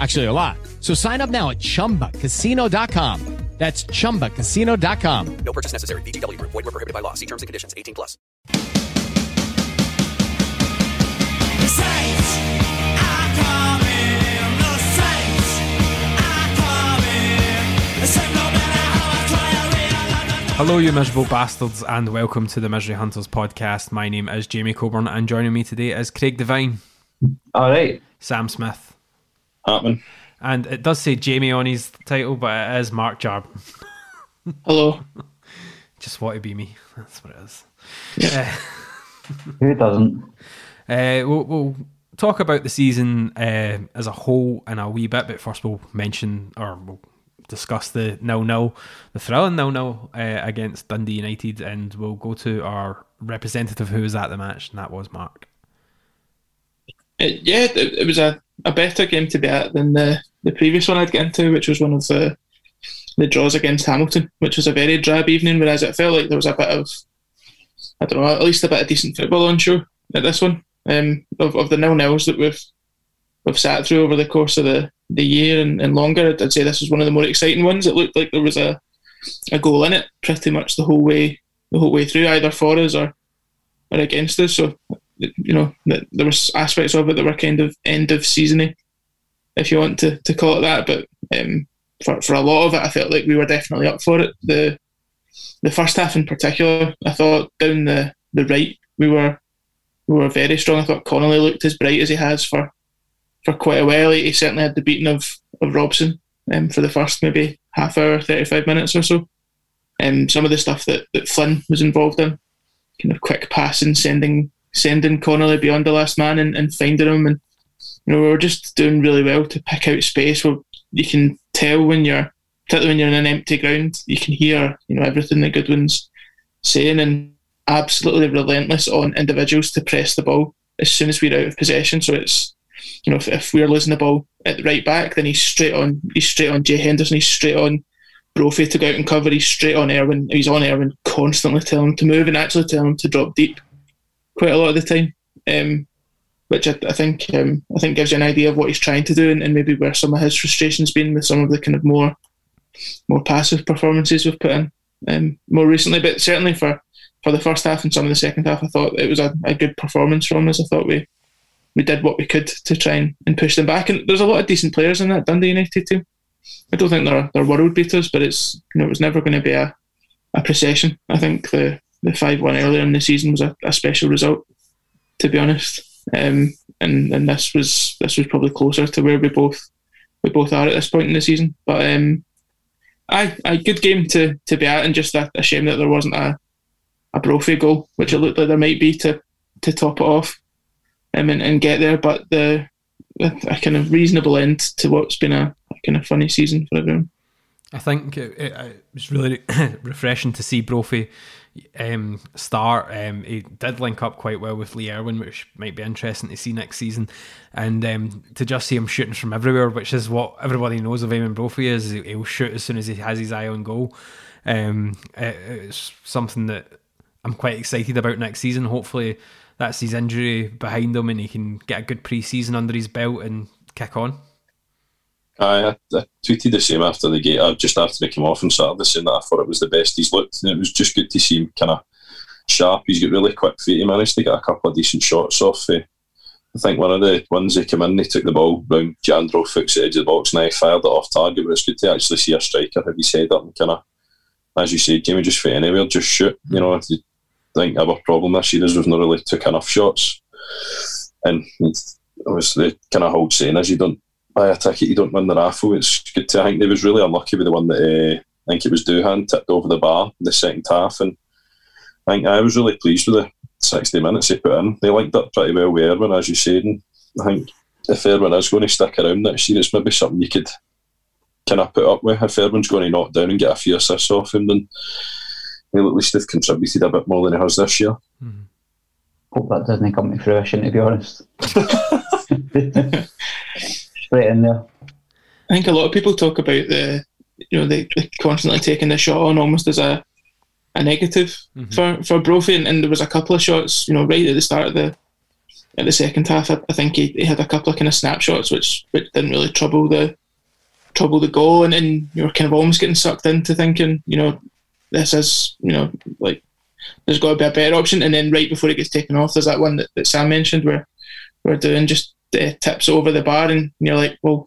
Actually, a lot. So sign up now at chumbacasino.com. That's chumbacasino.com. No purchase necessary. VGW Group. Void were prohibited by law. See terms and conditions. 18 plus. The Saints are coming. The Saints are coming. So no matter how I try, I realize Hello, you miserable bastards, and welcome to the Misery Hunters podcast. My name is Jamie Coburn, and joining me today is Craig Devine, All right, Sam Smith, Hartman. and it does say Jamie on his title, but it is Mark Jarb. Hello. Just want to be me. That's what it is. Uh, Who doesn't? Uh, we'll, we'll talk about the season uh, as a whole in a wee bit, but first we'll mention or we'll discuss the nil nil, the thrilling nil nil uh, against Dundee United, and we'll go to our representative who was at the match, and that was Mark. It, yeah, it, it was a, a better game to be at than the, the previous one I'd get into, which was one of the the draws against Hamilton, which was a very drab evening, whereas it felt like there was a bit of, I don't know, at least a bit of decent football on show at this one. Um, of, of the nil nils that we've we've sat through over the course of the, the year and, and longer, I'd, I'd say this was one of the more exciting ones. It looked like there was a, a goal in it pretty much the whole way the whole way through, either for us or or against us. So you know, there was aspects of it that were kind of end of seasony, if you want to, to call it that. But um, for for a lot of it, I felt like we were definitely up for it. The the first half in particular, I thought down the, the right we were we were very strong. I thought Connolly looked as bright as he has for for quite a while. He certainly had the beating of of Robson um, for the first maybe half hour, thirty five minutes or so. Um, some of the stuff that, that Flynn was involved in, kind of quick passing, sending sending Connolly beyond the last man and, and finding him, and you know we were just doing really well to pick out space where you can tell when you're, particularly when you're in an empty ground, you can hear you know everything that Goodwin's saying and absolutely relentless on individuals to press the ball as soon as we're out of possession. So it's you know if, if we're losing the ball at the right back, then he's straight on. He's straight on Jay Henderson. He's straight on Brophy to go out and cover. He's straight on Erwin. He's on Erwin, constantly telling him to move and actually telling him to drop deep quite a lot of the time. Um, which I, I think um, I think gives you an idea of what he's trying to do and, and maybe where some of his frustrations been with some of the kind of more more passive performances we've put in um, more recently. But certainly for, for the first half and some of the second half, I thought it was a, a good performance from us. I thought we we did what we could to try and, and push them back. And there's a lot of decent players in that Dundee United team. I don't think they're they're world beaters, but it's you know it was never going to be a, a procession. I think the the five one earlier in the season was a, a special result, to be honest. Um, and and this was this was probably closer to where we both we both are at this point in the season. But um, I a good game to to be at, and just a, a shame that there wasn't a a Brophy goal, which it looked like there might be to to top it off, um, and, and get there. But the a, a kind of reasonable end to what's been a, a kind of funny season for everyone. I think it, it, it was really refreshing to see Brophy um, start. Um, he did link up quite well with Lee Erwin, which might be interesting to see next season. And um, to just see him shooting from everywhere, which is what everybody knows of Eamonn Brophy is. He'll shoot as soon as he has his eye on goal. Um, it- it's something that I'm quite excited about next season. Hopefully, that's his injury behind him and he can get a good pre-season under his belt and kick on. I, I tweeted the same after the game, uh, just after he came off on Saturday, saying that I thought it was the best he's looked. And it was just good to see him kind of sharp. He's got really quick feet. He managed to get a couple of decent shots off. Uh, I think one of the ones he came in, he took the ball round Jeando Fuchs the edge of the box and I fired it off target. But it's good to actually see a striker have his head up and kind of, as you say, Jamie, just fit anywhere, just shoot. You know, I think our problem this year is we've not really took enough shots. And obviously, kind of hold saying as you don't buy a ticket, you don't win the raffle. It's good to. I think they was really unlucky with the one that uh, I think it was Doohan tipped over the bar in the second half, and I think I was really pleased with the sixty minutes he put in. They linked up pretty well with Erwin, as you said, and I think if Erwin is going to stick around next year, it's maybe something you could kind of put up with. If Erwin's going to knock down and get a few assists off him, then he'll at least they've contributed a bit more than he has this year. Hope that doesn't come to fruition, to be honest. Straight in there. I think a lot of people talk about the, you know, they, they constantly taking the shot on almost as a a negative mm-hmm. for for Brophy, and, and there was a couple of shots, you know, right at the start of the at the second half. I, I think he, he had a couple of kind of snapshots which which didn't really trouble the trouble the goal, and, and you were kind of almost getting sucked into thinking, you know, this is, you know, like there's got to be a better option, and then right before it gets taken off, there's that one that, that Sam mentioned where we're doing just uh, tips over the bar, and you're like, well,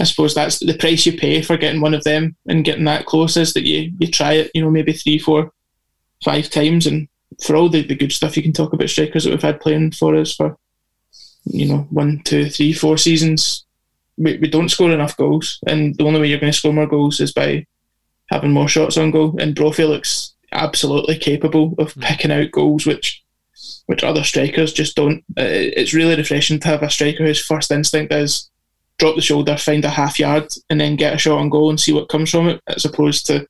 I suppose that's the price you pay for getting one of them and getting that close is that you you try it, you know, maybe three, four, five times, and for all the, the good stuff you can talk about strikers that we've had playing for us for, you know, one, two, three, four seasons, we, we don't score enough goals, and the only way you're going to score more goals is by having more shots on goal. And Brophy looks absolutely capable of picking out goals, which which other strikers just don't. Uh, It's really refreshing to have a striker whose first instinct is drop the shoulder, find a half yard, and then get a shot on goal and see what comes from it, as opposed to,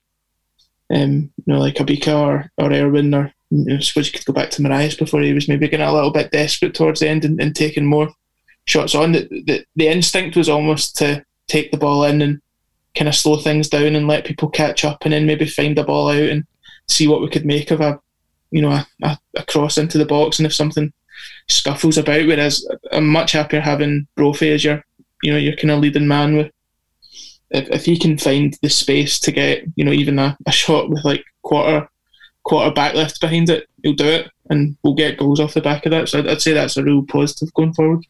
um, you know, like Obika or, or Erwin, or you know, I suppose you could go back to Morias before he was maybe getting a little bit desperate towards the end and, and taking more shots on. The, the, the instinct was almost to take the ball in and kind of slow things down and let people catch up, and then maybe find the ball out and see what we could make of a, you know, a, a, a cross into the box, and if something scuffles about. Whereas I'm much happier having Brophy as your, you know, your kind of leading man with. If, if he can find the space to get, you know, even a, a shot with like quarter quarter back lift behind it, he'll do it, and we'll get goals off the back of that. So I'd, I'd say that's a real positive going forward.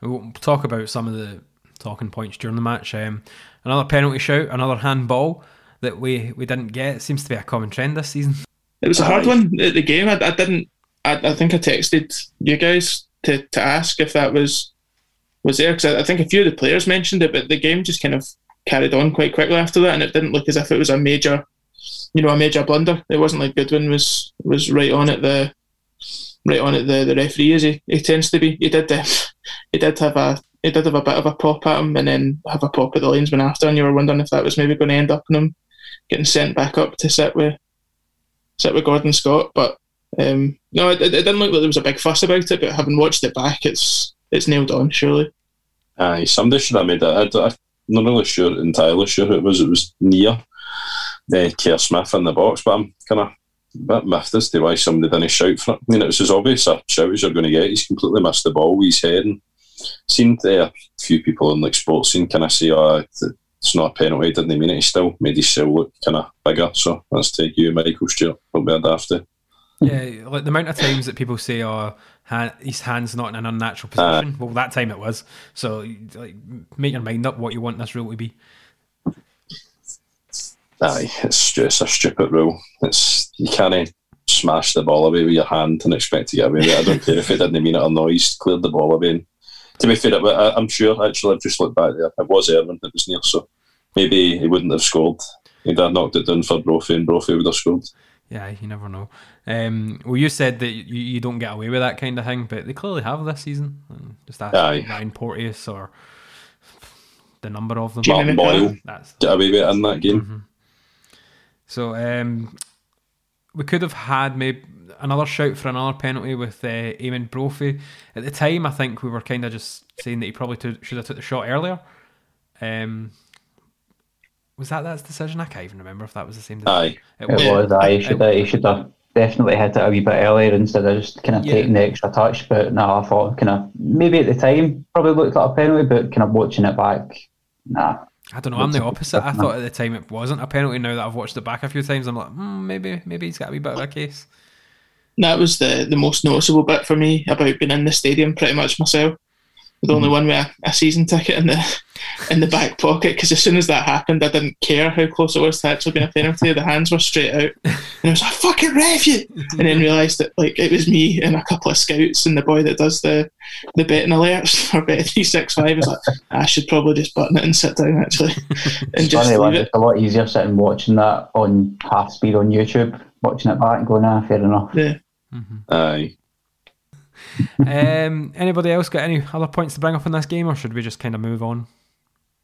We'll talk about some of the talking points during the match. Um, another penalty shout, another handball that we, we didn't get. It seems to be a common trend this season. It was a hard one at the game. I, I didn't. I, I think I texted you guys to, to ask if that was was there because I, I think a few of the players mentioned it, but the game just kind of carried on quite quickly after that, and it didn't look as if it was a major, you know, a major blunder. It wasn't like Goodwin was was right on at the right on at the, the referee as he, he tends to be. He did uh, he did have a he did have a bit of a pop at him, and then have a pop at the linesman after, and you were wondering if that was maybe going to end up in him getting sent back up to sit with sit with Gordon Scott. But um, no, it, it didn't look like there was a big fuss about it. But having watched it back, it's it's nailed on. Surely, Aye, somebody should have made it. I, I'm not really sure, entirely sure who it was. It was near uh, Kerr Smith in the box, but I'm kind of a miffed as to why somebody didn't shout for it. I mean, it was as obvious a shout as you're going to get. He's completely missed the ball with his head. And seen uh, a few people in like sports scene kind of say, oh, it's not a penalty, didn't he mean it? He still made his cell look kind of bigger. So that's to you, Michael Stewart. Don't be a dafty. Yeah, like the amount of times that people say, "Oh, hand, his hand's not in an unnatural position." well, that time it was. So, like, make your mind up what you want this rule to be. Aye, it's just a stupid rule. It's you can't smash the ball away with your hand and expect to get away with it. I don't care if it didn't mean it or not. He's cleared the ball away. And to be fair, I- I'm sure actually I've just looked back there. It was Erwin that was near, so maybe he wouldn't have scored. He'd have knocked it down for Brophy, and Brophy would have scored. Yeah, you never know. Um, well, you said that you, you don't get away with that kind of thing, but they clearly have this season. And Just ask Aye. Ryan Porteous or the number of them. Martin Boyle That's get away with it in that game. So um, we could have had maybe another shout for another penalty with uh, Eamonn Brophy. At the time, I think we were kind of just saying that he probably took, should have took the shot earlier. Um, Was that that's decision? I can't even remember if that was the same. Aye. Decision. It was. I he should have, he should have definitely hit it a wee bit earlier instead of just kind of Yeah. taking the extra touch. But no, I thought kind of maybe at the time probably looked like a penalty, but kind of watching it back, nah. I don't know. I'm the opposite. I thought at the time it wasn't a penalty. Now that I've watched it back a few times, I'm like, hmm, maybe maybe he's got a wee bit of a case. That was the, the most noticeable bit for me about being in the stadium pretty much myself. The only one with a, a season ticket in the in the back pocket because as soon as that happened, I didn't care how close it was to actually being a penalty. The hands were straight out, and I was like, "Fucking ref you!" And then realised that like it was me and a couple of scouts and the boy that does the the betting alerts for Bet three six five. Was like, I should probably just button it and sit down actually, and just Funny, like, leave it's it. a lot easier sitting watching that on half speed on YouTube, watching it back and going, ah, fair enough. Yeah. Aye. Um, anybody else got any other points to bring up in this game, or should we just kind of move on?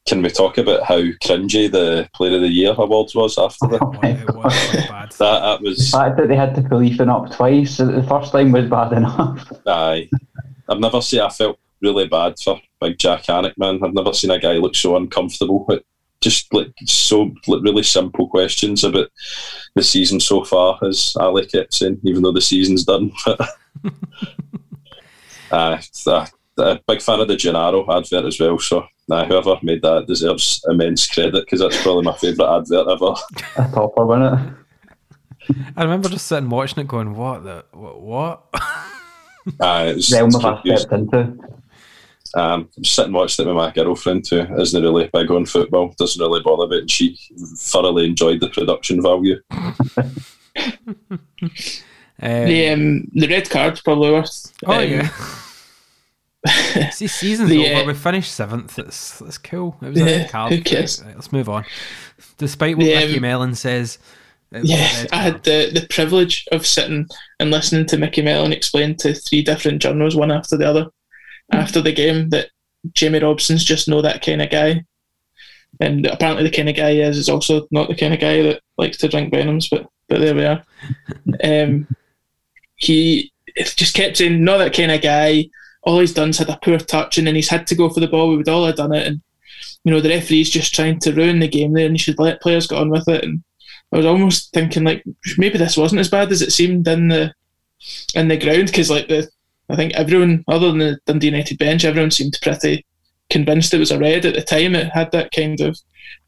Can we talk about how cringy the Player of the Year awards was after the Oh It was quite bad. that? That The was fact that they had to pull Ethan up twice, the first time was bad enough. aye. I've never seen. I felt really bad for Big Jak Alnwick, man. I've never seen a guy look so uncomfortable. But just like so, like really simple questions about the season so far, as Ali kept saying, even though the season's done. Uh, uh, a big fan of the Gennaro advert as well. So uh, whoever made that deserves immense credit because that's probably my favourite advert ever. A topper, wasn't it? I remember just sitting watching it, going, "What the what?" what? Uh, it was, Realm it's of I stepped into. Um, I'm sitting watching it with my girlfriend who isn't really big on football, doesn't really bother about it, and she thoroughly enjoyed the production value. Um, The um, the red card's probably worth. oh um, yeah. See, season's The, uh, over. We finished seventh. That's it's cool. It was Yeah, a card. who cares? Right, let's move on. Despite what Micky Mellon says, it was a Yeah, I had the, the privilege of sitting and listening to Micky Mellon explain to three different journals, one after the other, after the game that Jamie Robson's just no that kind of guy. And apparently the kind of guy he is is also not the kind of guy that likes to drink Venoms, but but there we are. um, he just kept saying, not that kind of guy. All he's done's had a poor touch and then he's had to go for the ball. We would all have done it. And, you know, the referee's just trying to ruin the game there and you should let players get on with it. And I was almost thinking like maybe this wasn't as bad as it seemed in the in the ground because like the I think everyone other than the Dundee United bench, everyone seemed pretty convinced it was a red at the time. It had that kind of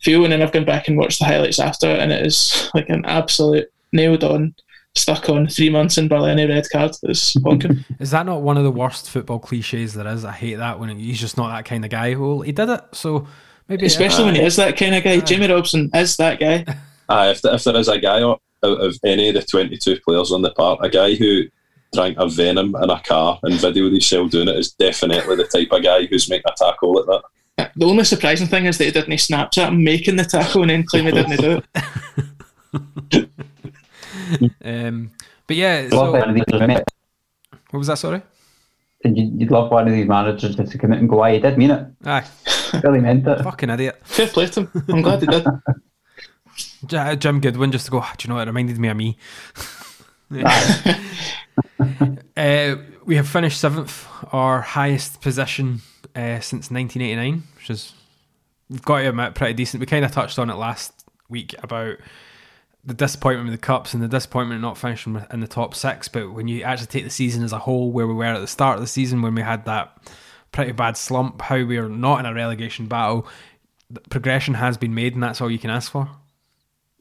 feel, and then I've gone back and watched the highlights after, and it is like an absolute nailed on, stuck on three months in Berlin red card. It's honking. Is that not one of the worst football cliches there is? I hate that when he's just not that kind of guy. Well, he did it, so maybe Especially when he is that kind of guy. Jamie Robson is that guy. Uh, if, if there is a guy out of any of the 22 players on the park, a guy who drank a venom in a car and videoed himself doing it is definitely the type of guy who's making a tackle like that. The only surprising thing is that he didn't Snapchat him making the tackle and then claim he didn't do it. Um, but yeah, so, of these, wouldn't it? what was that? Sorry. And you- You'd love one of these managers just to come out and go, "Aye, he did mean it. Aye, Really meant it." fucking idiot. Fair play to him. I'm glad he did. J- Jim Goodwin just to go. "Ah, Do you know what? It reminded me of me. uh, we have finished seventh, our highest position uh, since 1989, which is we've got to admit pretty decent. We kind of touched on it last week about the disappointment with the cups and the disappointment of not finishing in the top six. But when you actually take the season as a whole, where we were at the start of the season, when we had that pretty bad slump, how we are not in a relegation battle, the progression has been made, and that's all you can ask for.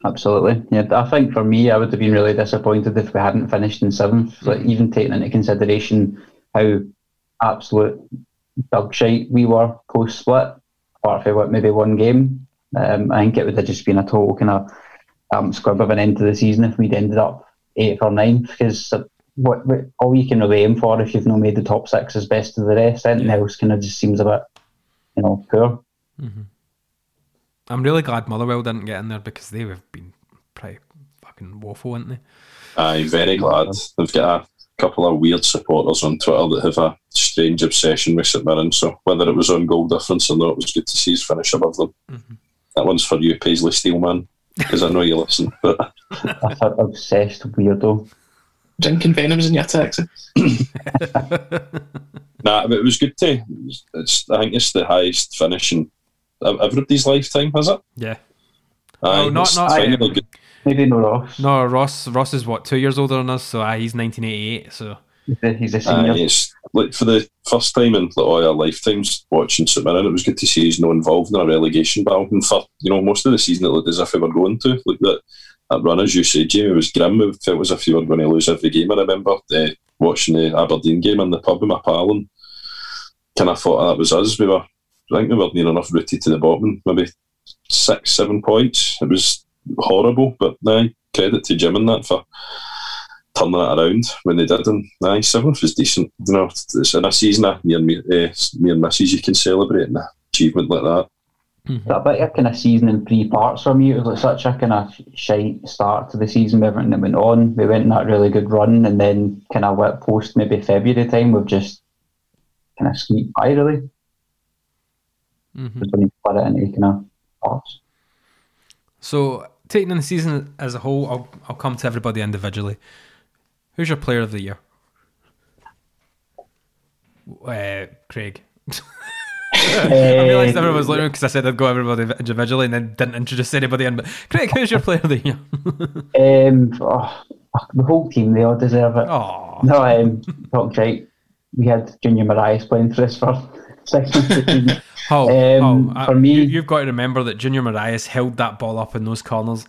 Absolutely. Yeah, I think for me, I would have been really disappointed if we hadn't finished in seventh. Like even taking into consideration how absolute dog shite we were post split, apart from what maybe one game. Um, I think it would have just been a total kind of um, squib of an end to the season if we'd ended up eighth or ninth. Because what, what all you can really aim for if you've not made the top six is best of the rest. Anything else kind of just seems a bit, you know, poor. I'm really glad Motherwell didn't get in there because they have been pretty fucking woeful, haven't they? I'm very glad. They've got a couple of weird supporters on Twitter that have a strange obsession with St Mirren. So whether it was on goal difference or not, it was good to see us finish above them. That one's for you, Paisley Steelman, because I know you listen. But A sort of obsessed weirdo. Drinking Venoms in your taxi. nah, but it was good to. It's, I think it's the highest finish in everybody's lifetime, has it? Yeah. No, not- not- finally good. Maybe no Ross. No, Ross. Ross is what two years older than us, so uh, he's 1988. So He's a, he's a Aye, senior. it's like for the first time in like, all our lifetimes watching St Mirren, it was good to see he's not involved in a relegation battle. And for you know most of the season, it looked as if we were going to. Like that, that run, as you say, Jamie, was grim. It felt as if you were going to lose every game. I remember uh, watching the Aberdeen game in the pub with my pal and kind of thought that was us. We were, I think we were near enough rooted to the bottom, maybe six, seven points. It was horrible, but aye, credit to Jim and that for turning it around when they did. And aye, seventh was decent. You know, it's in a season of near, me- uh, near misses you can celebrate an achievement like that. That bit of kind of season in three parts for me. It was like such a kind of shite start to the season with everything that went on. We went on that really good run, and then kind of what post maybe February time we've just kind of squeaked by really. Mhm. Just when put it into kind of parts. So, taking in the season as a whole, I'll, I'll come to everybody individually. Who's your player of the year? Uh, Craig. I realised everyone was looking because I said I'd go everybody individually and then didn't introduce anybody in. But Craig, who's your player of the year? Um, oh, the whole team they all deserve it. Oh, No, um, talking right. We had Junior Morias playing for us for six months. of the season. oh, Um, oh, uh, for me- you, you've got to remember that Junior Morias held that ball up in those corners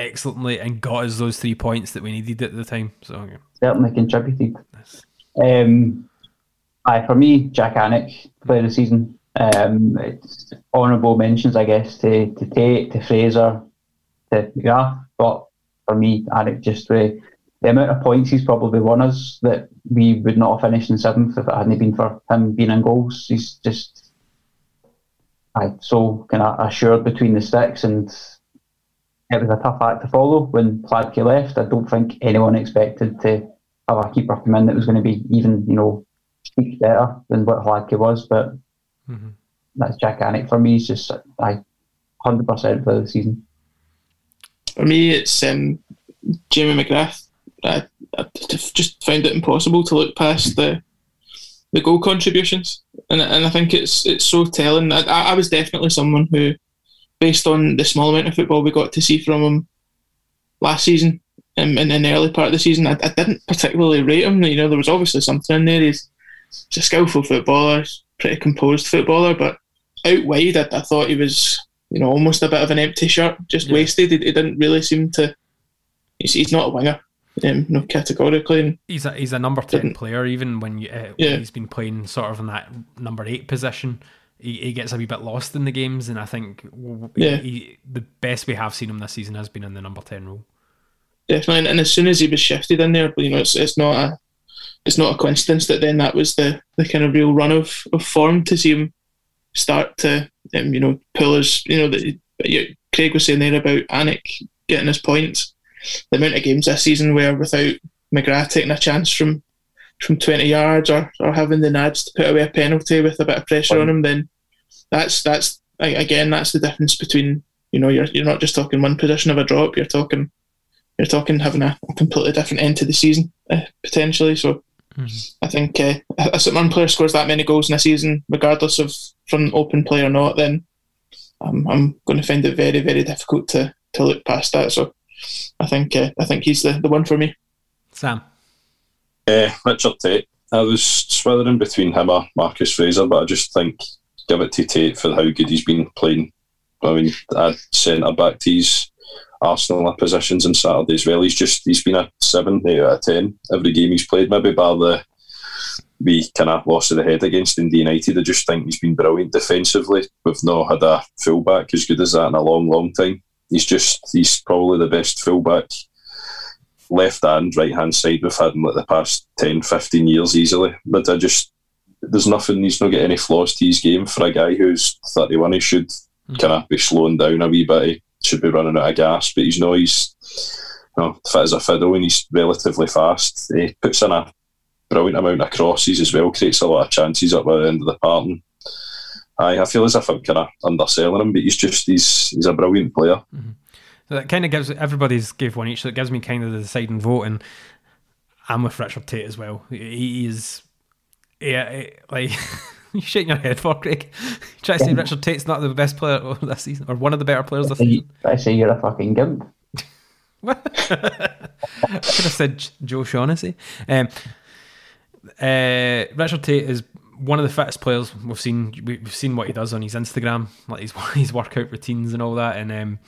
excellently and got us those three points that we needed at the time. So, okay. certainly contributed. Um, aye, for me, Jak Alnwick, player of the season. Um, it's honourable mentions, I guess, to, to Tait, to Fraser, to McGrath. But for me, Alnwick just the, the amount of points he's probably won us that we would not have finished in seventh if it hadn't been for him being in goals. He's just aye, so kind of assured between the sticks and it was a tough act to follow when Hladky left. I don't think anyone expected to have a keeper come in that was going to be even, you know, speak better than what Hladky was. But Mhm. that's Jak Alnwick for me. He's just I hundred percent for the season. For me, it's um, Jamie McGrath. I, I just found it impossible to look past the the goal contributions, and and I think it's it's so telling. I, I was definitely someone who, based on the small amount of football we got to see from him last season, um, in, in the early part of the season, I, I didn't particularly rate him. You know, there was obviously something in there. He's, he's a skillful footballer, a pretty composed footballer, but out wide, I, I thought he was, you know, almost a bit of an empty shirt, just wasted. He, he didn't really seem to. He's, he's not a winger, um, no, categorically. He's a he's a number 10 Didn't- player. Even when, you, uh, Yeah. when he's been playing sort of in that number eight position, he, he gets a wee bit lost in the games. And I think Yeah. he, the best we have seen him this season has been in the number ten role. definitely. And, as soon as he was shifted in there, you know, it's, it's not a it's not a coincidence that then that was the, the kind of real run of, of form to see him start to um, you know pull his you know the, Craig was saying there about Alnwick getting his points. The amount of games this season where without McGrath taking a chance from from twenty yards or, or having the nads to put away a penalty with a bit of pressure on him, then that's that's again that's the difference between you know you're you're not just talking one position of a drop, you're talking you're talking having a, a completely different end to the season uh, potentially. So I think uh, if a St Mirren player scores that many goals in a season, regardless of from open play or not, then I'm, I'm going to find it very very difficult to, to look past that. So I think uh, I think he's the, the one for me. Sam, Uh, Richard Tait. I was swithering between him or Marcus Fraser, but I just think give it to Tait for how good he's been playing. I mean, I'd centre back to his Arsenal positions on Saturday as well. He's just he's been a seven, eight out of ten every game he's played. Maybe by the we kind of lost of the head against Indy United. I just think he's been brilliant defensively. We've not had a fullback as good as that in a long, long time. He's just he's probably the best fullback left and right hand side we've had in like the past 10, 15 years easily. But I just there's nothing he's not got any flaws to his game for a guy who's thirty one. He should hmm. kind of be slowing down a wee bit. He should be running out of gas, but he's no he's you know, fit as a fiddle and he's relatively fast. He puts in a brilliant amount of crosses as well, creates a lot of chances up by the end of the part. And aye, I feel as if I'm kind of underselling him, but he's just he's he's a brilliant player. Mm-hmm. So that kind of gives everybody's gave one each. So it gives me kind of the deciding vote, and I'm with Richard Tait as well. He is, yeah, eh, like you shaking your head for Craig? Try to say Richard Tait's not the best player of this season, or one of the better players this season. I say you're a fucking gimp. I could have said Joe Shaughnessy. Um, uh, Richard Tait is one of the fittest players we've seen. we- We've seen what he does on his Instagram, like his his workout routines and all that. And um,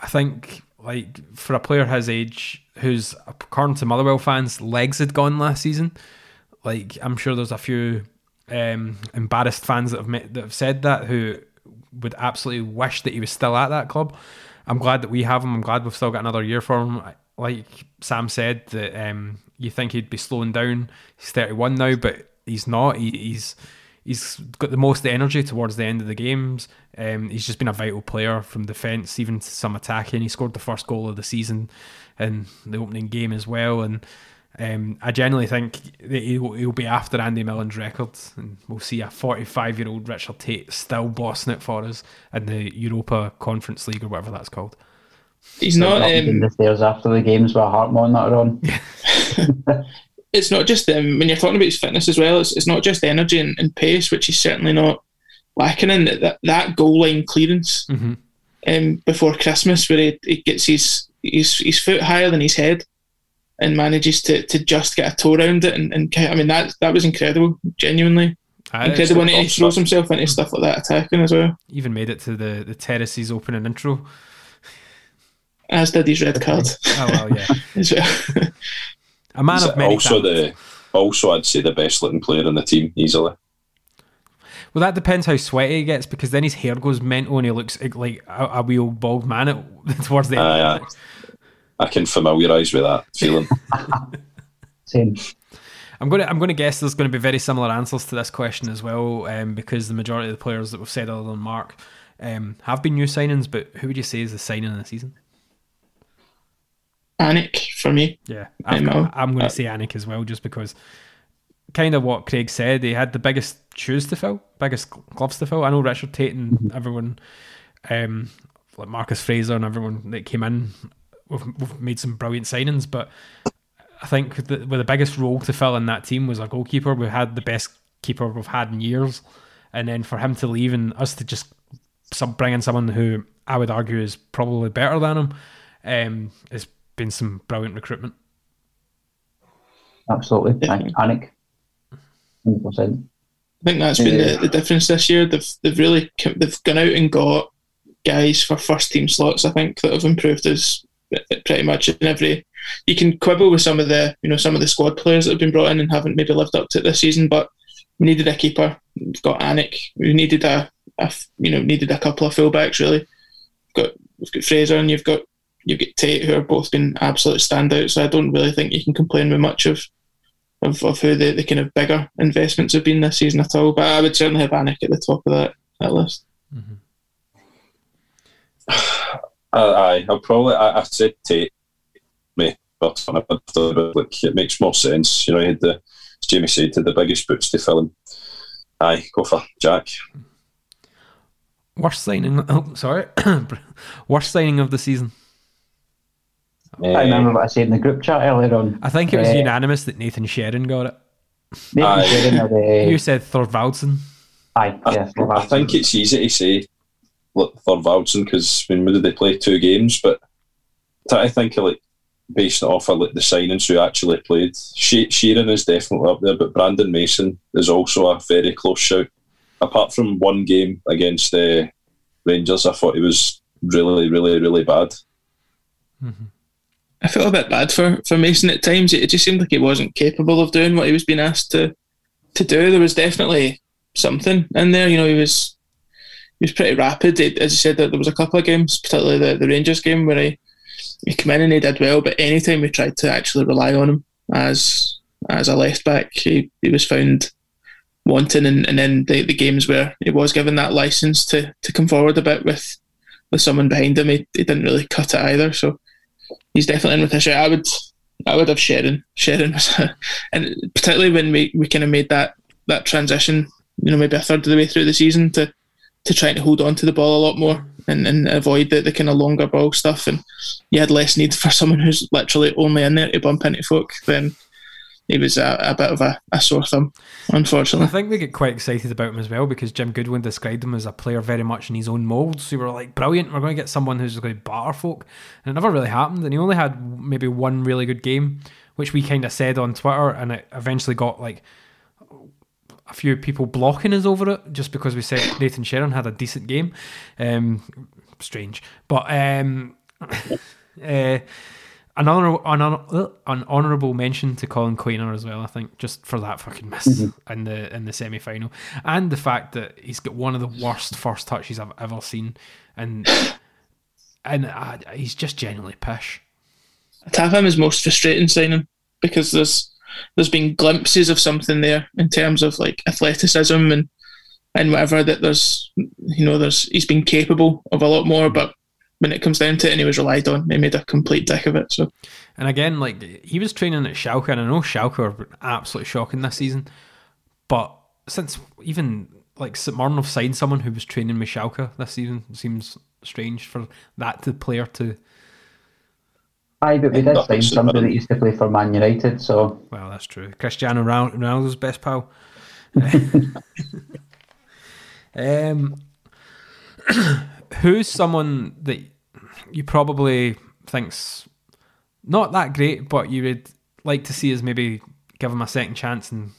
I think, like for a player his age, who's according to Motherwell fans, legs had gone last season. Like I'm sure there's a few um, embarrassed fans that have met, that have said that who would absolutely wish that he was still at that club. I'm glad that we have him. I'm glad we've still got another year for him. Like Sam said, that um, you think he'd be slowing down. He's 31 now, but he's not. He, he's he's got the most energy towards the end of the games. Um, he's just been a vital player from defence, even to some attacking. He scored the first goal of the season in the opening game as well, and um, I generally think that he'll, he'll be after Andy Millen's records, and we'll see a 45 year old Richard Tait still bossing it for us in the Europa Conference League or whatever that's called. He's not. Up in Um, the stairs after the games with a heart monitor on. it's not just um, when you're talking about his fitness as well. It's, it's not just energy and, and pace, which he's certainly not lacking in. That that goal line clearance Mhm. um, before Christmas, where he, he gets his, his his foot higher than his head, and manages to, to just get a toe around it, and, and I mean that that was incredible, genuinely I incredible. And he throws himself into stuff like that attacking as well, even made it to the, the Terraces opening intro. as did his red card Oh, well, yeah. as well. A man He's of many also talents. the also I'd say the best looking player in the team easily. Well, that depends how sweaty he gets because then his hair goes mental and he looks like a, a wee old bald man at, towards the end. Aye, aye. I can familiarise with that feeling. Same. I'm going to I'm going to guess there's going to be very similar answers to this question as well, um, because the majority of the players that we've said other than Mark um, have been new signings. But who would you say is the signing of the season? Alnwick for me. Yeah, I I've know. got, I'm going Uh, to say Alnwick as well, just because kind of what Craig said. He had the biggest shoes to fill, biggest gloves to fill. I know Richard Tait and everyone, um, like Marcus Fraser and everyone that came in, we've, we've made some brilliant signings, but I think the, with the biggest role to fill in that team was a goalkeeper. We had the best keeper we've had in years, and then for him to leave and us to just some bring in someone who I would argue is probably better than him, um, has been some brilliant recruitment. Absolutely. Yeah. Alnwick. 100%. I think that's been the, the difference this year. They've they've really they've gone out and got guys for first team slots. I think that have improved us eh, pretty much in every. You can quibble with some of the you know some of the squad players that have been brought in and haven't maybe lived up to it this season, but we needed a keeper. We've got Alnwick. We needed a you know needed a couple of fullbacks really. We've got we've got Fraser and you've got you've got Tait who have both been absolute standouts. So I don't really think you can complain with much of of, of who the, the kind of bigger investments have been this season at all. But I would certainly have Alnwick at the top of that that list. Uh, aye, I'll probably I, I said Tait, me, but on a bit it, like it makes more sense. You know, he had the as Jamie said, had the biggest boots to fill him. Aye, go for Jack. Worst signing? Oh, sorry, worst signing of the season. I remember what I said in the group chat earlier on. I think it was Uh, unanimous that Nathan Sheridan got it. Nathan Aye. Sheridan or the- uh, You said Thorvaldsen. Aye, yes. I think it's easy to say look, Thorvaldsen because when did they play two games? But I think like based it off of like the signings who actually played, She- Sheeran is definitely up there, but Brandon Mason is also a very close shout. Apart from one game against the Rangers, I thought he was really, really, really bad. Mm-hmm. I felt a bit bad for, for Mason at times. It, just seemed like he wasn't capable of doing what he was being asked to to do. There was definitely something in there. You know, he was he was pretty rapid. It, as I said, there there was a couple of games, particularly the, the Rangers game, where he he came in and he did well. But anytime we tried to actually rely on him as as a left back, he, he was found wanting. And, and then the, the games where he was given that license to to come forward a bit with with someone behind him, he, he didn't really cut it either. So he's definitely in with a shout. I would, I would have Sharon. Sharon was, and particularly when we, we kind of made that that transition, you know, maybe a third of the way through the season to to trying to hold on to the ball a lot more and, and avoid the, the kind of longer ball stuff. And you had less need for someone who's literally only in there to bump into folk. Then he was a, a bit of a, a sore thumb, unfortunately. I think we get quite excited about him as well because Jim Goodwin described him as a player very much in his own mould. So we were like, brilliant, we're going to get someone who's going to batter folk. And it never really happened. And he only had maybe one really good game, which we kind of said on Twitter. And it eventually got like a few people blocking us over it just because we said Nathan Sharon had a decent game. Um, strange. But um, uh, an, honor, an, an honourable mention to Collin Quaner as well, I think, just for that fucking miss in the in the semi final, and the fact that he's got one of the worst first touches I've ever seen, and and uh, he's just genuinely pish. Tapham is most frustrating signing because there's there's been glimpses of something there in terms of like athleticism and and whatever that there's you know there's he's been capable of a lot more, but when it comes down to it and he was relied on, they made a complete dick of it. So And again, like he was training at Schalke, and I know Schalke are absolutely shocking this season, but since even like St. Mirren have signed someone who was training with Schalke this season, it seems strange for that to player to. Aye, but we did sign somebody that used to play for Man United, so Well, that's true. Cristiano Ronaldo's best pal. um, who's someone that you probably think's not that great, but you would like to see us maybe give them a second chance and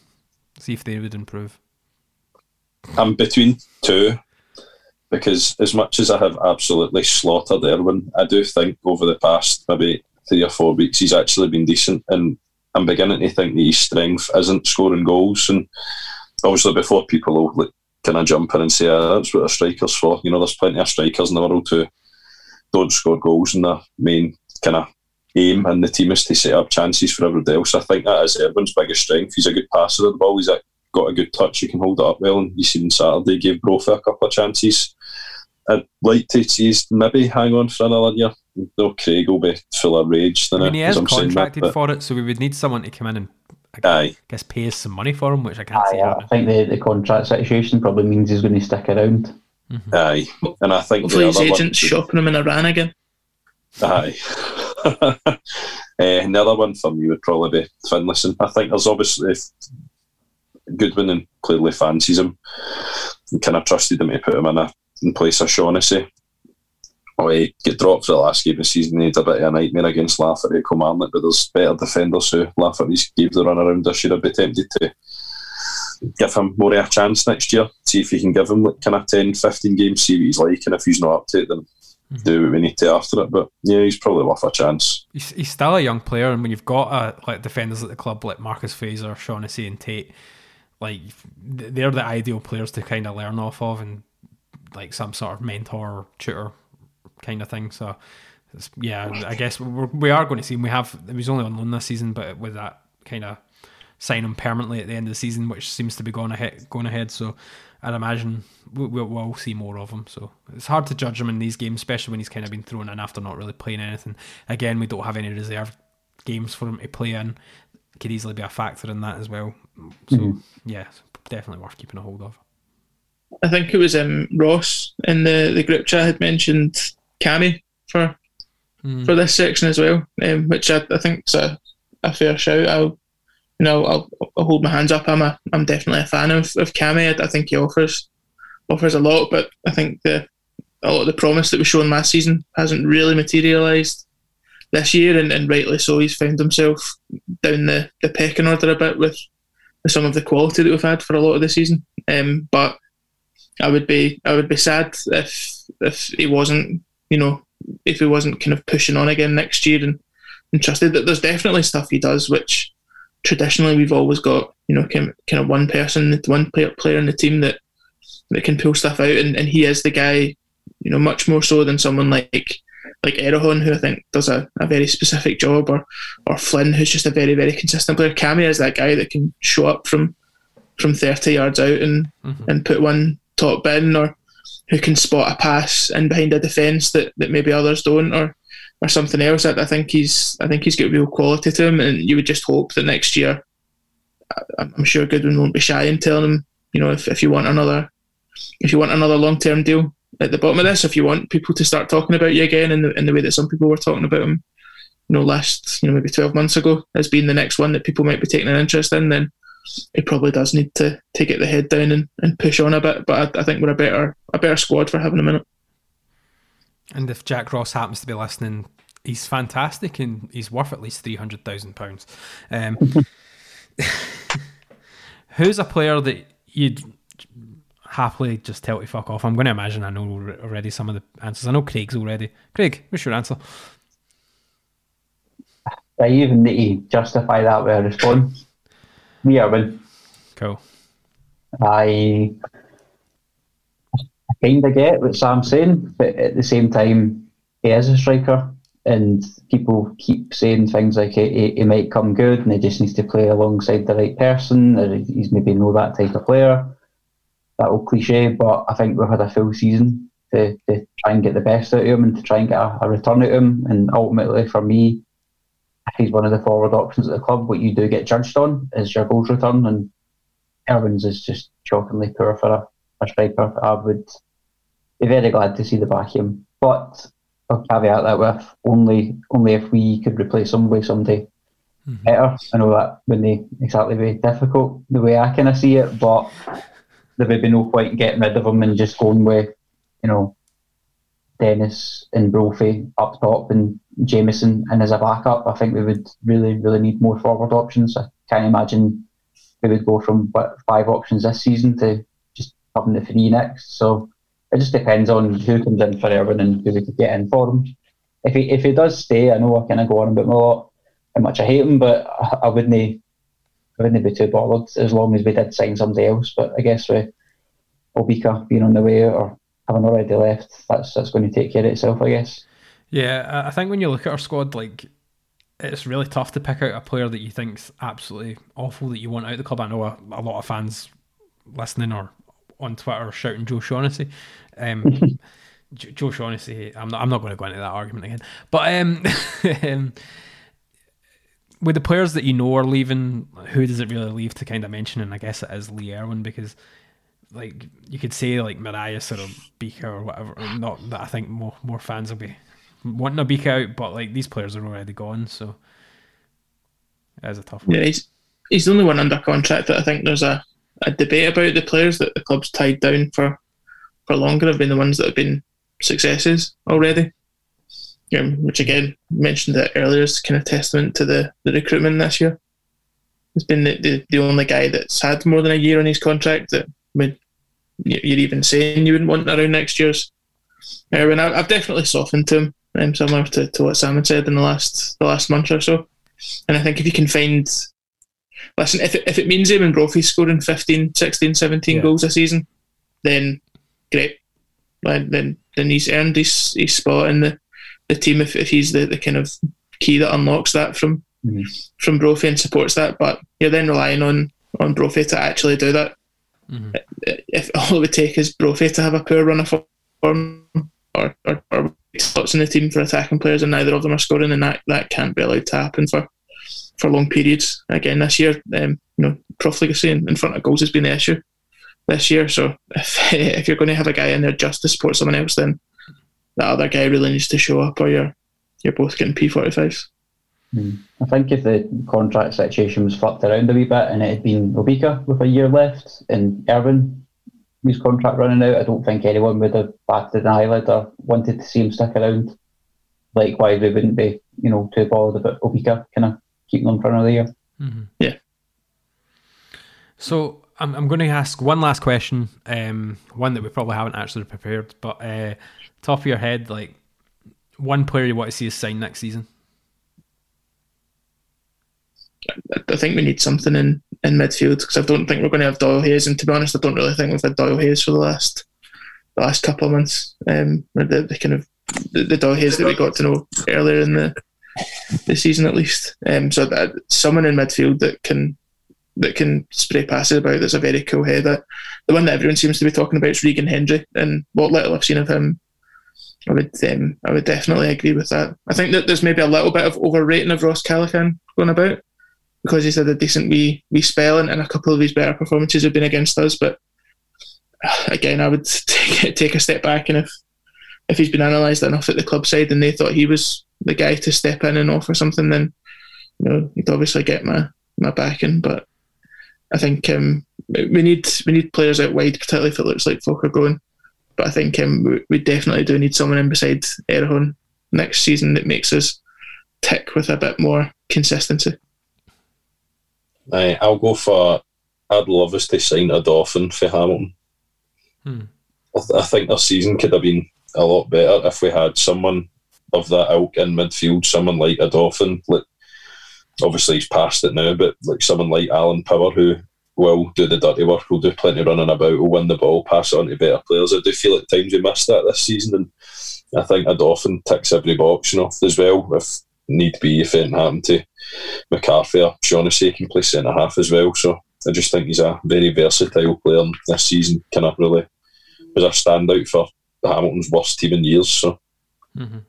see if they would improve? I'm between two because as much as I have absolutely slaughtered Erwin, I do think over the past maybe three or four weeks he's actually been decent, and I'm beginning to think that his strength isn't scoring goals. And obviously, before people will kind of jump in and say ah, that's what a striker's for, you know, there's plenty of strikers in the world who don't score goals, and their main kind of aim and the team is to set up chances for everybody else. I think that is Erwin's biggest strength. He's a good passer of the ball. He's a, got a good touch. He can hold it up well. And you seen Saturday gave Brophy a couple of chances. I'd like to see maybe hang on for another year. No, Craig will be full of rage. I Then mean, he is I'm saying that, contracted for it, so we would need someone to come in and I Aye, guess pays some money for him, which I can't see aye, I happening. think the, the contract situation probably means he's going to stick around. aye, and I think hopefully the his other one- agent's shopping him in Iran again. Aye. uh, and the other one for me would probably be Finlayson. I think there's obviously if Goodwin and clearly fancies him. And kind of trusted him to put him in a in place of Shaughnessy. Oh, he get dropped for the last game of the season. He had a bit of a nightmare against Lafferty at Kilmarnock, but there's better defenders who Lafferty's gave the run around. I should have been tempted to give him more of a chance next year. See if he can give him like kind of 10, 15 games, see what he's like, and if he's not up to it, then do what we need to after it. But yeah, he's probably worth a chance. He's, he's still a young player, and when you've got uh, like defenders at the club like Marcus Fraser, Shaughnessy, and Tait, like they're the ideal players to kind of learn off of, and like some sort of mentor or tutor kind of thing. So it's, yeah, I guess we're, we are going to see him. We have he was only on loan this season, but with that kind of sign him permanently at the end of the season, which seems to be going ahead. Going ahead, so I'd imagine we, we'll, we'll see more of him. So it's hard to judge him in these games, especially when he's kind of been thrown in after not really playing anything. Again, we don't have any reserve games for him to play in. Could easily be a factor in that as well. So yeah, definitely worth keeping a hold of. I think it was um, Ross in the, the group chat had mentioned Cammy for for this section as well, um, which I, I think is a, a fair shout. I'll you know I'll, I'll hold my hands up. I'm a I'm definitely a fan of of Cammy. I, I think he offers offers a lot, but I think the a lot of the promise that was shown last season hasn't really materialised this year, and, and rightly so. He's found himself down the, the pecking order a bit with, with some of the quality that we've had for a lot of the season. Um, but I would be I would be sad if if he wasn't you know if he wasn't kind of pushing on again next year and, and trusted that there's definitely stuff he does which traditionally we've always got you know kind of, kind of one person one player player in the team that that can pull stuff out. And, and he is the guy you know much more so than someone like like Erhahon who I think does a, a very specific job or or Flynn who's just a very very consistent player. Cammy is that guy that can show up from from 30 yards out and mm-hmm. and put one top bin or who can spot a pass in behind a defence that, that maybe others don't or or something else. I, I think he's I think he's got real quality to him and you would just hope that next year I- I'm sure Goodwin won't be shy in telling him, you know, if, if you want another if you want another long term deal at the bottom of this, if you want people to start talking about you again in the in the way that some people were talking about him you know last you know maybe twelve months ago as being the next one that people might be taking an interest in, then he probably does need to to get the head down and, and push on a bit. But I, I think we're a better a better squad for having a minute. And if Jack Ross happens to be listening, he's fantastic and he's worth at least three hundred thousand pounds. Um, who's a player that you'd happily just tell to fuck off? I'm going to imagine I know already some of the answers. I know Craig's already. Craig, what's your answer? I even need to justify that with a response. Me, Erwin. Cool. I, I kind of get what Sam's saying, but at the same time, he is a striker, and people keep saying things like he, he, might come good, and he just needs to play alongside the right person, or he's maybe no that type of player. That old cliche, but I think we've had a full season to, to try and get the best out of him and to try and get a, a return out of him. And ultimately, for me, he's one of the forward options at the club, what you do get judged on is your goals return, and Irwin's is just shockingly poor for a, a striker. I would be very glad to see the him, but I'll caveat that with only only if we could replace him with somebody mm-hmm. better. I know that wouldn't exactly be difficult the way I kind of see it, but there would be no point in getting rid of him and just going with, you know, Dennis and Brophy up top and Jameson and as a backup. I think we would really, really need more forward options. I can't imagine we would go from what, five options this season to just having the three next. So it just depends on who comes in for Erwin and who we could get in for him. If he if he does stay, I know I kind of go on a lot, how much I hate him, but I, I wouldn't I wouldn't be too bothered as long as we did sign somebody else. But I guess with Obika being on the way or having already left, that's that's going to take care of itself, I guess. Yeah, I- think when you look at our squad, like it's really tough to pick out a player that you think's absolutely awful that you want out of the club. I know a, a lot of fans listening or on Twitter shouting Joe Shaughnessy. Um, Jo- Joe Shaughnessy, I'm not. I'm not going to go into that argument again. But um, um, with the players that you know are leaving, who does it really leave to kind of mention? And I guess it is Lee Erwin because, like, you could say like Morias or Bika or whatever. Not that I think more more fans will be wanting a Bika out, but like these players are already gone, so it is a tough one. Yeah, he's he's the only one under contract that I think there's a, a debate about. The players that the club's tied down for for longer have been the ones that have been successes already. Um, which again mentioned that earlier is kind of testament to the, the recruitment this year. He's been the, the, the only guy that's had more than a year on his contract that would you- you're even saying you wouldn't want around next year's. Erwin, I- I've definitely softened to him, um, similar to, to what Sam had said in the last the last month or so. And I think if you can find, listen, if it, if it means Eamonn Brophy's scoring 15, 16, 17 Yeah. goals a season, then great. Then then, then he's earned his, his spot in the, the team if, if he's the, the kind of key that unlocks that from from Brophy and supports that. But you're then relying on on Brophy to actually do that. If all it would take is Brophy to have a poor run of form or, or, or slots in the team for attacking players and neither of them are scoring, and that, that can't be allowed to happen for for long periods. Again, this year, um, you know, profligacy in, in front of goals has been the issue this year. So if, if you're going to have a guy in there just to support someone else, then that other guy really needs to show up, or you're you're both getting P45s. I think if the contract situation was flipped around a wee bit and it had been Obika with a year left and Erwin, whose contract running out, I don't think anyone would have batted an eyelid or wanted to see him stick around. Likewise, we wouldn't be, you know, too bothered about Obika kind of keeping him for another year. Yeah. So I'm, I'm going to ask one last question, um, one that we probably haven't actually prepared, but uh, top of your head, like one player you want to see us sign next season. I- think we need something in, in midfield because I don't think we're going to have Doyle Hayes, and to be honest, I don't really think we've had Doyle Hayes for the last the last couple of months. Um, the, the kind of the, the Doyle Hayes that we got to know earlier in the the season at least. Um, so that someone in midfield that can that can spray passes about. That's a very cool header. The one that everyone seems to be talking about is Regan Hendry, and what little I've seen of him, I would um, I would definitely agree with that. I think that there's maybe a little bit of overrating of Ross Callachan going about because he's had a decent wee, wee spell and, and a couple of his better performances have been against us. But uh, again, I would take, take a step back and if if he's been analysed enough at the club side and they thought he was the guy to step in and offer something, then you know he'd obviously get my my backing. But I think um, we need we need players out wide, particularly if it looks like folk are going. But I think um, we, we definitely do need someone in beside Erhahon next season that makes us tick with a bit more consistency. Aye, I'll go for. I'd love us to sign a Dolphin for Hamilton. Hmm. I, th- I think their season could have been a lot better if we had someone of that ilk in midfield, someone like a Dolphin. Like, obviously, he's past it now, but like someone like Alan Power who will do the dirty work, will do plenty of running about, will win the ball, pass it on to better players. I do feel at times we missed that this season, and I think a Dolphin ticks every box, you know, as well. If need be, if anything happened to McCarthy or Shaughnessy can play centre half as well. So I just think he's a very versatile player and this season. Kind of really was a standout for the Hamilton's worst team in years. So mm-hmm.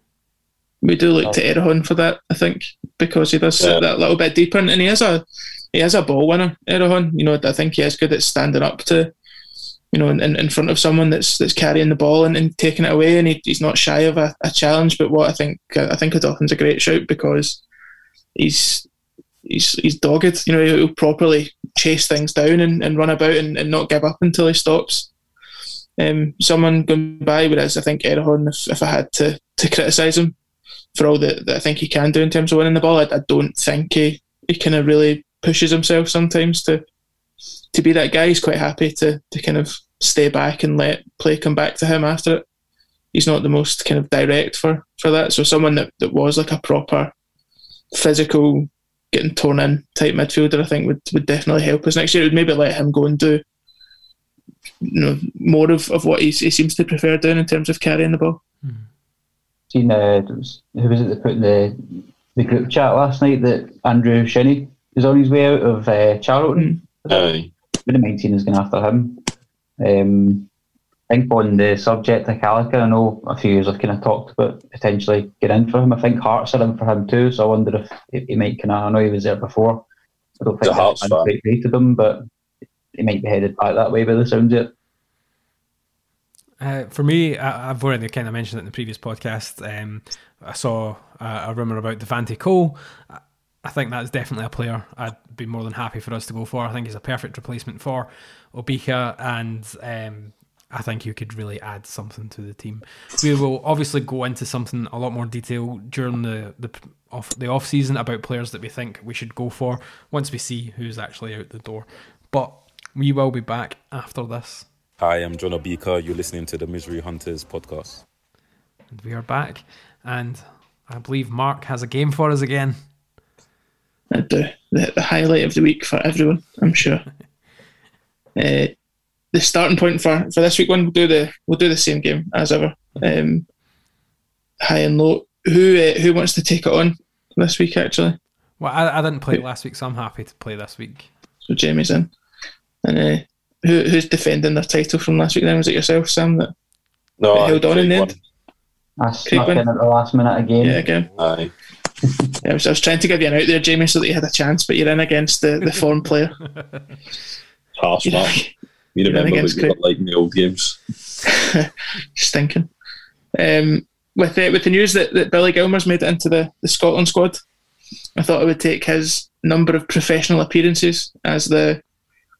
we do look to Erhahon for that, I think, because he does sit Yeah. that little bit deeper, and he is a he is a ball winner. Erhahon, you know, I think he is good at standing up to, you know, in, in front of someone that's that's carrying the ball and, and taking it away, and he, he's not shy of a, a challenge. But what I think I think Odoffin's a great shout because he's he's he's dogged. You know, he'll properly chase things down and, and run about and, and not give up until he stops. Um, someone going by, whereas I think Erhahon, if, if I had to to criticise him for all that, that I think he can do in terms of winning the ball, I, I don't think he, he kind of really pushes himself sometimes to to be that guy. He's quite happy to to kind of stay back and let play come back to him after it. He's not the most kind of direct for for that. So someone that, that was like a proper physical getting torn in type midfielder, I think would, would definitely help us next year. It would maybe let him go and do you know more of, of what he, he seems to prefer doing in terms of carrying the ball. Seen uh, it was, who was it that put in the the group chat last night that Andrew Shinnie is on his way out of uh, Charlton. aye, Would have mind seeing us going after him. Um, I think on the subject of Calica, I know a few years I've kind of talked about potentially getting in for him. I think Hearts are in for him too, so I wonder if he, he might kind of. I know he was there before. I don't think Hearts that's fan. quite rated him, but he might be headed back that way by the sounds of it. Uh, for me, I, I've already kind of mentioned it in the previous podcast. Um, I saw a, a rumor about Devante Cole. I, I think that's definitely a player I'd be more than happy for us to go for. I think he's a perfect replacement for Obika, and um, I think you could really add something to the team. We will obviously go into something a lot more detail during the the off the off season about players that we think we should go for once we see who's actually out the door. But we will be back after this. Hi, I'm John Obika. You're listening to the Misery Hunters podcast. And we are back, and I believe Mark has a game for us again. uh, the, the the highlight of the week for everyone, I'm sure. uh, the starting point for, for this week one, we'll do the we'll do the same game as ever. Um, high and low. Who uh, who wants to take it on this week? Actually, Well, I, I didn't play last week, so I'm happy to play this week. so Jamie's in, and uh, who who's defending their title from last week? Then was it yourself, Sam? That no, They aye, held on in the Craig end? I snuck Craig in at the last minute again. yeah, again. Aye, Yeah, I, was, I was trying to give you an out there, Jamie, so that you had a chance, but you're in against the, the form player. harsh You're man. You remember what against you were Craig. like the old games. stinking. Um, with the, with the news that, that Billy Gilmour's made it into the, the Scotland squad, I thought I would take his number of professional appearances as the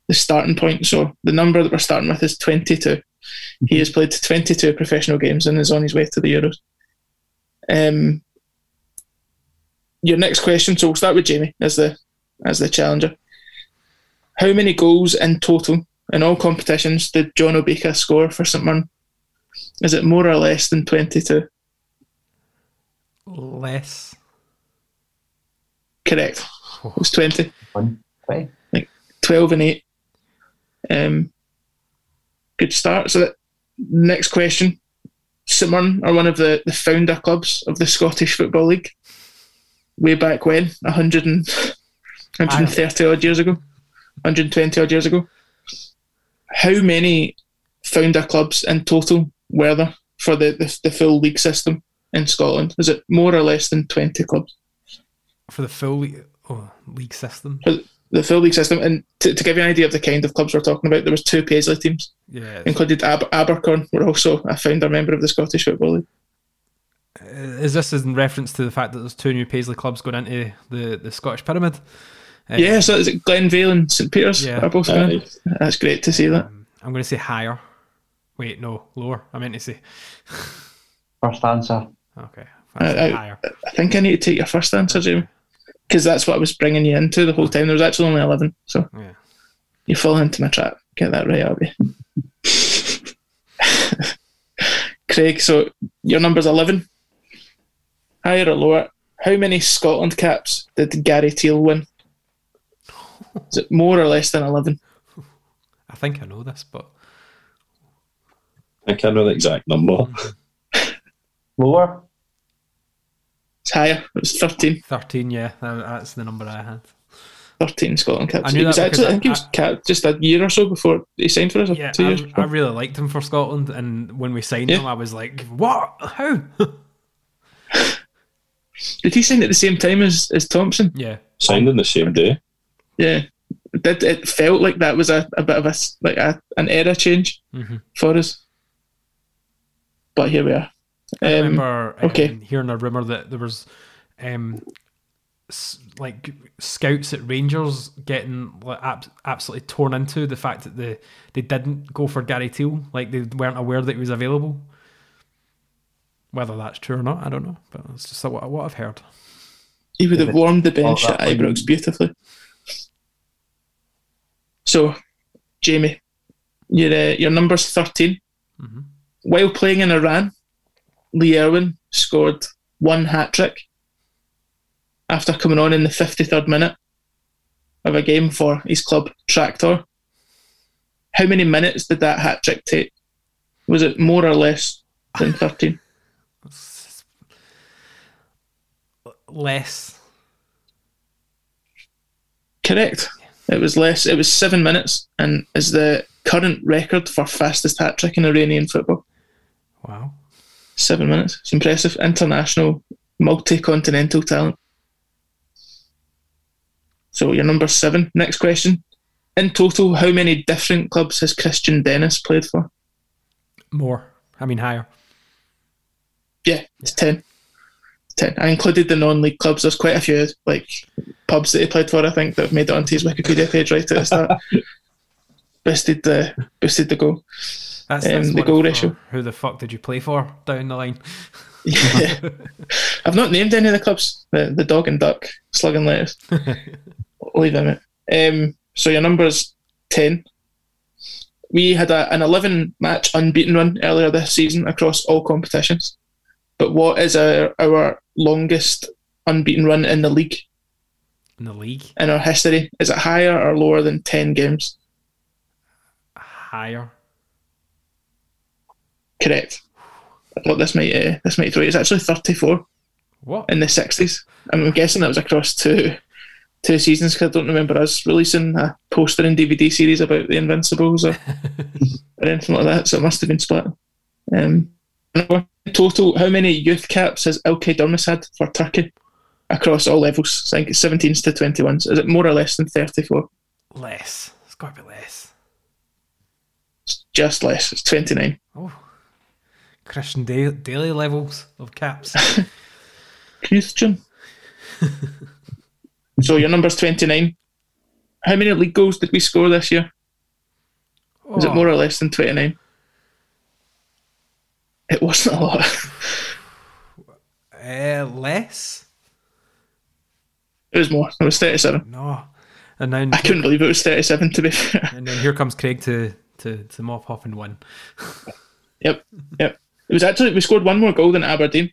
the starting point. So the number that we're starting with is 22. He has played 22 professional games and is on his way to the Euros. Um, your next question. So we'll start with Jamie as the as the challenger. How many goals in total in all competitions did John Obika score for St Mirren? Is it more or less than 22? Less. Correct. It was 20. One, twenty. 12 and 8. Um, good start. So, that, next question. St Mirren are one of the, the founder clubs of the Scottish Football League. Way back when, 100 and, 130 odd years ago, 120 odd years ago. How many founder clubs in total were there for the, the, the full league system in Scotland? Is it more or less than 20 clubs? For the full league, oh, league system. For the full league system. And to, to give you an idea of the kind of clubs we're talking about, there was two Paisley teams, Yeah. included Aber- Abercorn, were also a founder member of the Scottish Football League. Uh, is this in reference to the fact that there's two new Paisley clubs going into the, the Scottish Pyramid? Uh, yeah, so is it Glenvale and St Peters Yeah. are both going in? That's great to see that. I'm going to say higher. Wait, no, lower. I meant to say. First answer. Okay. I, I'll I, higher. I think I need to take your first answer, Jamie, because that's what I was bringing you into the whole time. There was actually only eleven, so Yeah. you fall into my trap. Get that right, Abby. Craig, so your number's eleven. Higher or lower? How many Scotland caps did Gary Teale win? Is it more or less than eleven? I think I know this, but I can't know the exact number. Lower. It's higher. It was 13. 13, yeah, that's the number I had. 13 Scotland caps. I knew was that actually, I I- think he was capped just a year or so before he signed for us. Yeah, two years. I, I really liked him for Scotland, and when we signed Yeah. him, I was like, "What? How?" Did he sign at the same time as, as Thompson? yeah, Signed on the same day. Yeah. It, did, it felt like that was a, a bit of a like a, an era change Mhm. for us. But here we are. I Um, remember um, okay. hearing a rumor that there was um, s- like scouts at Rangers getting like, ab- absolutely torn into the fact that they they didn't go for Gary Teale, like they weren't aware that he was available. Whether that's true or not, I don't know, but it's just what, what I've heard. He would have warmed the bench at Ibrox beautifully. So, Jamie, your uh, your number's 13. Mhm. While playing in Iran, Lee Erwin scored one hat trick after coming on in the 53rd minute of a game for his club, Tractor. How many minutes did that hat trick take? Was it more or less than 13? Less. Correct. It was less. It was seven minutes, and is the current record for fastest hat trick in Iranian football. Wow. Seven minutes. It's impressive. International, multi-continental talent. So you're number seven. Next question. In total, how many different clubs has Kristian Dennis played for? More. I mean, higher. Yeah, it's ten. Ten. I included the non-league clubs. There's quite a few like pubs that he played for. I think that have made it onto his Wikipedia page right at the start. boosted the boosted the goal. That's, Um, that's the goal ratio. Who the fuck did you play for down the line? Yeah. I've not named any of the clubs. The the dog and duck, slug and lettuce. Leave them out. Um, so your number's ten. We had a, an eleven match unbeaten run earlier this season across all competitions. But what is our our longest unbeaten run in the league In the league? in our history? Is it higher or lower than ten games? Higher. Correct. I thought this might uh, this might throw you. It's actually thirty four. What? in the sixties. I'm guessing that was across two two seasons because I don't remember us releasing a poster and DVD series about the Invincibles or, or anything like that. So it must have been split. Um, total, how many youth caps has Ilkay Durmus had for Turkey across all levels? I think it's 17s to 21s. Is it more or less than 34? Less. It's got to be less. It's just less. It's 29. Oh. Christian da- Daily levels of caps. Christian. so your number's 29. How many league goals did we score this year? Was it Oh. more or less than 29? It wasn't a lot. Uh, less? It was more. It was 37. No. And then I couldn't believe it was 37, to be fair. and then here comes Craig to to to mop up and win. Yep, yep. It was actually, we scored one more goal than Aberdeen.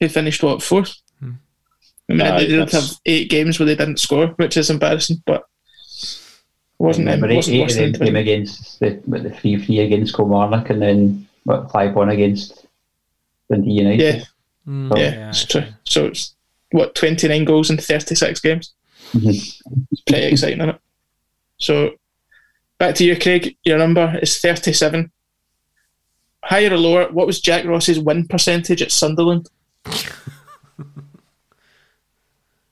They finished, what, fourth? Hmm. I mean, Aye, they did that's- have eight games where they didn't score, which is embarrassing, but wasn't, Remember it eight, wasn't eight worse of them came against the what, the three three against Kilmarnock and then what five one against Dundee United. Yeah, Mm, yeah, it's true. So it's, what, 29 goals in 36 games? Mhm. It's pretty exciting, isn't it? So, back to you, Craig. Your number is 37. Higher or lower, what was Jack Ross's win percentage at Sunderland?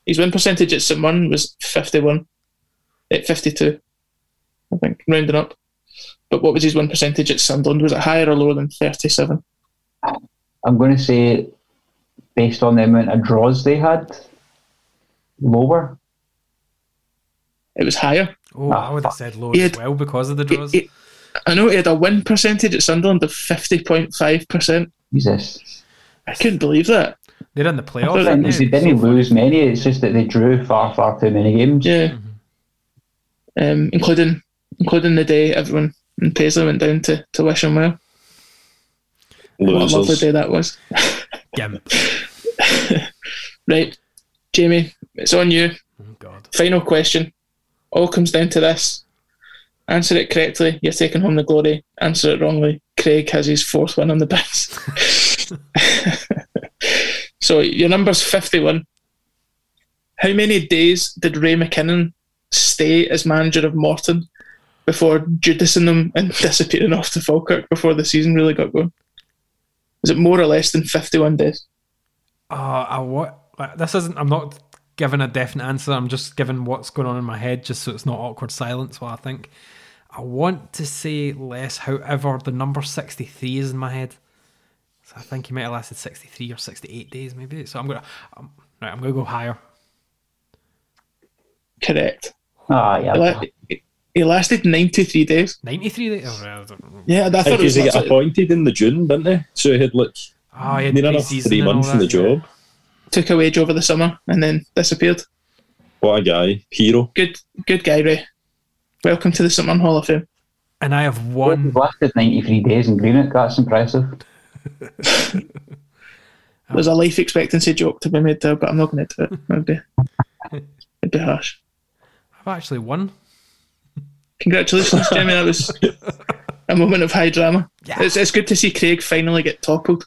His win percentage at St Mirren was 51. At 52, I think, rounding up. But what was his win percentage at Sunderland? Was it higher or lower than 37? I'm going to say, based on the amount of draws they had, lower. It was higher. Oh, I would have said lower He as well because of the draws. He- I know he had a win percentage at Sunderland of 50.5%. Jesus. I couldn't believe that. They're in the playoffs. think they they? didn't lose many. It's just that they drew far, far too many games. Yeah. Um, including including the day everyone in Paisley went down to, to wish him well. What a lovely day that was. Gimp. Right, Jamie, it's on you. Oh God. Final question. All comes down to this. Answer it correctly, you're taking home the glory. Answer it wrongly, Craig has his fourth win on the biz. so your number's 51. How many days did Ray McKinnon stay as manager of Morton before judicing them and disappearing off to Falkirk before the season really got going? Was it more or less than 51 days? Uh, I what? This isn't. I'm not giving a definite answer. I'm just giving what's going on in my head, just so it's not awkward silence while I think. I want to say less. However, the number 63 is in my head. So I think he might have lasted 63 or 68 days, maybe. So I'm gonna. Um, right, I'm gonna go higher. Correct. Ah, He, yeah. la- he lasted 93 days. 93 days. Oh, right, I. Yeah, I thought it Because was he got literally- appointed in the June, didn't he? So he had like Oh, he had near enough three months in the job. took a wage over the summer and then disappeared. What a guy, hero. Good, good guy, Ray. Welcome to the Summer Hall of Fame. And I have He's one. lasted 93 days in Greenock. That's impressive. There's a life expectancy joke to be made there, but I'm not going to do it. It'd be, it'd be harsh. I've actually won. Congratulations, Jamie. That was a moment of high drama. It's, it's good to see Craig finally get toppled.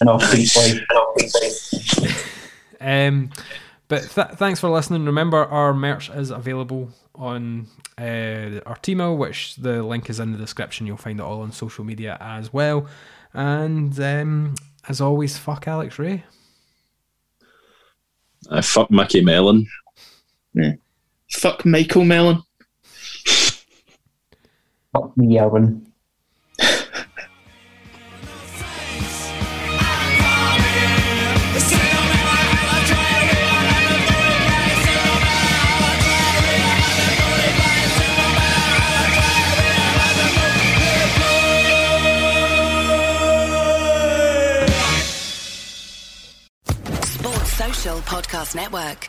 And off to play. Um, but th- thanks for listening. Remember, our merch is available on uh, our Teemill, which the link is in the description. You'll find it all on social media as well. And um, as always, fuck Alex Ray. I fuck Micky Mellon. Fuck Michael Mellon. Fuck me, Erwin. Sports Social Podcast Network.